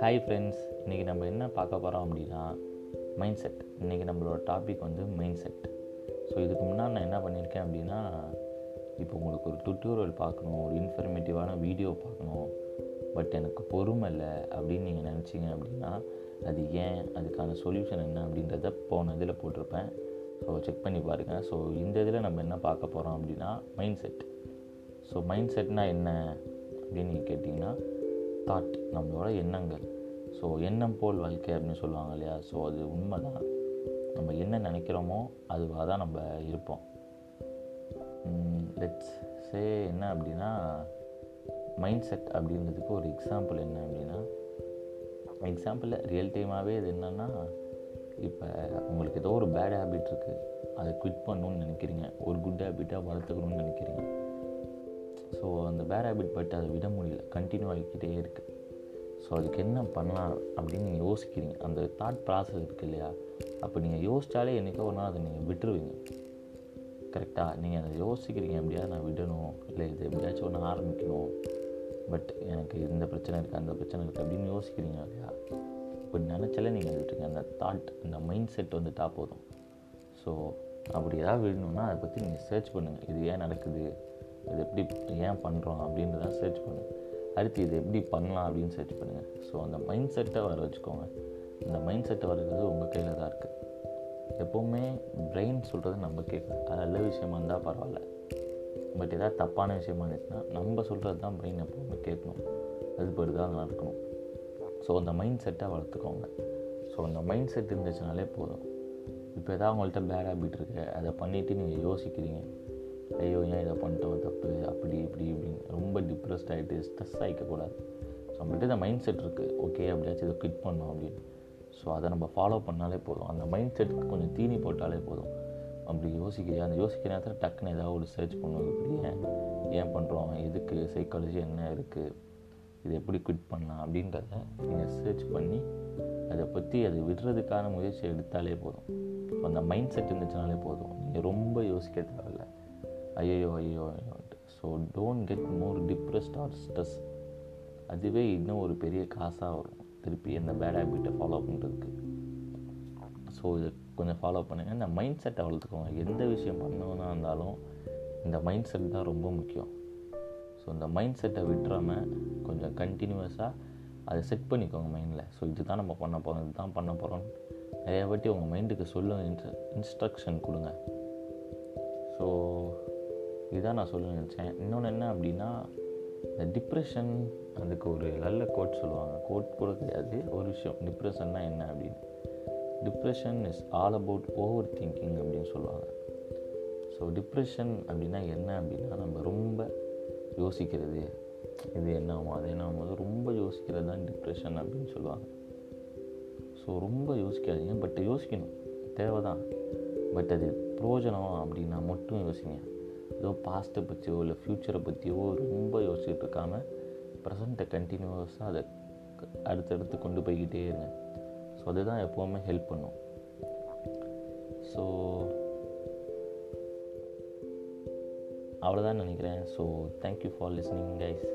Hi friends இன்றைக்கி நம்ம என்ன பார்க்க போகிறோம் அப்படின்னா மைண்ட் செட் இன்றைக்கி நம்மளோட டாபிக் வந்து மைண்ட் செட் ஸோ இதுக்கு முன்னாடி நான் என்ன பண்ணியிருக்கேன் அப்படின்னா இப்போ உங்களுக்கு ஒரு டுட்டோரியல் பார்க்கணும் ஒரு இன்ஃபர்மேட்டிவான வீடியோ பார்க்கணும். பட் எனக்கு பொறுமை இல்லை அப்படின்னு நீங்கள் நினச்சிங்க அப்படின்னா அது ஏன் அதுக்கான சொல்யூஷன் என்ன அப்படின்றத போன இதில் போட்டிருப்பேன். ஸோ செக் பண்ணி பாருங்கள் ஸோ இந்த இதில் நம்ம என்ன பார்க்க போகிறோம் அப்படின்னா மைண்ட் செட் ஸோ மைண்ட் செட்னா என்ன அப்படின்னு நீங்கள் கேட்டிங்கன்னா தாட் நம்மளோட எண்ணங்கள். ஸோ எண்ணம் போல் வாழ்க்கை அப்படின்னு சொல்லுவாங்க இல்லையா? ஸோ அது உண்மை தான் நம்ம என்ன நினைக்கிறோமோ அதுவாக தான் நம்ம இருப்போம். லெட்ஸ் சே என்ன அப்படின்னா மைண்ட் செட் அப்படின்றதுக்கு ஒரு எக்ஸாம்பிள் என்ன அப்படின்னா எக்ஸாம்பிளில் ரியல் டைமாகவே இது என்னென்னா இப்போ உங்களுக்கு ஏதோ ஒரு பேட் ஹேபிட் இருக்குது அதை குவிட் பண்ணணுன்னு நினைக்கிறீங்க. ஒரு குட் ஹேபிட்டாக வளர்த்துக்கணும்னு நினைக்கிறீங்க. ஸோ அந்த பேட் ஹேபிட் பட் அதை விட முடியல. கண்டினியூ ஆகிக்கிட்டே இருக்குது ஸோ அதுக்கு என்ன பண்ணலாம் அப்படின்னு நீங்கள் யோசிக்கிறீங்க. அந்த தாட் ப்ராசஸ் இருக்குது இல்லையா? அப்போ நீங்கள் யோசித்தாலே என்றைக்கோ ஒரு நாள் அதை நீங்கள் விட்டுருவீங்க. கரெக்டாக நீங்கள் அதை யோசிக்கிறீங்க. எப்படியா நான் விடணும். இல்லை இது எப்படியாச்சும் ஒன்று ஆரம்பிக்கணும். பட் எனக்கு இந்த பிரச்சனை இருக்குது அந்த பிரச்சனை இருக்குது அப்படின்னு யோசிக்கிறீங்க இல்லையா? இப்போ நினச்சாலே நீங்கள் விட்டுருங்க. அந்த தாட் அந்த மைண்ட் செட் வந்துட்டா போதும். ஸோ அப்படி ஏதாவது விடணும்னா அதை பற்றி நீங்கள் சர்ச் பண்ணுங்கள் இது ஏன் நடக்குது? இது எப்படி ஏன் பண்ணுறோம் அப்படின்றத சர்ச் பண்ணுங்கள் அடுத்து இது எப்படி பண்ணலாம் அப்படின்னு சர்ச் பண்ணுங்கள் ஸோ அந்த மைண்ட் செட்டை வர வச்சுக்கோங்க. அந்த மைண்ட் செட்டை வர்றது உங்கள் கையில் தான் இருக்குது எப்போவுமே பிரெயின் சொல்கிறது நம்ம கேட்கும் அது நல்ல விஷயமா இருந்தால் பரவாயில்ல. பட் எதாவது தப்பான விஷயமா இருந்துச்சுன்னா நம்ம சொல்கிறது தான் பிரெயின் எப்போவுமே கேட்கணும். அதுபடி தான் நடக்கணும். ஸோ அந்த மைண்ட் செட்டை வளர்த்துக்கோங்க. ஸோ அந்த மைண்ட் செட் இருந்துச்சுனாலே போதும். இப்போ எதாவது உங்கள்கிட்ட பேட் ஹேபிட் இருக்குது அதை பண்ணிவிட்டு நீங்கள் யோசிக்கிறீங்க. ஐயோ ஏன் இதை பண்ணிட்டோம்? தப்பு அப்படி இப்படி இப்படின்னு ரொம்ப டிப்ரெஸ்ட் ஆகிட்டு ஸ்ட்ரெஸ் ஆகிக்கக்கூடாது ஸோ நம்மகிட்ட இந்த மைண்ட் செட் இருக்குது ஓகே அப்படியாச்சும் இதை குவிட் பண்ணோம் அப்படின்னு. ஸோ அதை நம்ம ஃபாலோ பண்ணாலே போதும். அந்த மைண்ட் செட்டுக்கு கொஞ்சம் தீனி போட்டாலே போதும். அப்படி யோசிக்கிறியா? அந்த யோசிக்கிற நேரத்தில் டக்குன்னு ஏதாவது ஒரு சர்ச் பண்ணுவோம் இப்படி ஏன்? ஏன் பண்ணுறோம் எதுக்கு? சைக்காலஜி என்ன இருக்குது இது எப்படி குவிட் பண்ணலாம்? அப்படின்றத நீங்கள் சர்ச் பண்ணி அதை பற்றி அதை விடுறதுக்கான முயற்சி எடுத்தாலே போதும். அந்த மைண்ட் செட் இருந்துச்சுனாலே போதும். நீங்கள் ரொம்ப யோசிக்க தேவையில்லை ஐயோ ஐயோ ஐயோன்ட்டு so don't get more depressed or stress அதுவே இன்னும் ஒரு பெரிய காசாக வரும். திருப்பி அந்த பேட் ஹேபிட்டை ஃபாலோ பண்ணுறதுக்கு ஸோ இதை கொஞ்சம் ஃபாலோ பண்ணுங்கள் இந்த மைண்ட் செட்டை வளர்த்துக்கோங்க. எந்த விஷயம் பண்ணணுன்னா இருந்தாலும் இந்த மைண்ட் செட் தான் ரொம்ப முக்கியம். ஸோ இந்த மைண்ட் செட்டை விட்டுறாமல் கொஞ்சம் கண்டினியூஸாக அதை செட் பண்ணிக்கோங்க மைண்டில் ஸோ இதுதான் நம்ம பண்ண போகிறோம் இது தான் பண்ண போகிறோம் நிறையா வாட்டி உங்கள் மைண்டுக்கு சொல்லுங்க இன்ஸ்ட்ரக்ஷன் கொடுங்க. ஸோ இதான் நான் சொல்ல நினச்சேன். இன்னொன்று என்ன அப்படின்னா இந்த டிப்ரெஷன் அதுக்கு ஒரு நல்ல கோட் சொல்லுவாங்க. கோட் கூட கிடையாது. ஒரு விஷயம். டிப்ரெஷன்னா என்ன அப்படின்னு. Depression is all about overthinking அப்படின்னு சொல்லுவாங்க. ஸோ டிப்ரெஷன் அப்படின்னா என்ன அப்படின்னா நம்ம ரொம்ப யோசிக்கிறது. இது என்ன ஆகும் அது என்ன ஆகும் ரொம்ப யோசிக்கிறது தான் டிப்ரெஷன் அப்படின்னு சொல்லுவாங்க. ஸோ ரொம்ப யோசிக்காதீங்க. பட் யோசிக்கணும். தேவை தான் பட் அது பிரயோஜனம் அப்படின்னா மட்டும் யோசிங்க. ஏதோ பாஸ்ட்டை பற்றியோ இல்லை ஃப்யூச்சரை பற்றியோ ரொம்ப யோசிச்சுட்டு இருக்காமல் ப்ரெசண்ட்டை கண்டினியூஸாக அதை அடுத்தடுத்து கொண்டு போய்கிட்டே இருங்க. ஸோ அதுதான் எப்போவுமே ஹெல்ப் பண்ணும். ஸோ அவ்வளோதான் நினைக்கிறேன். So thank you for listening guys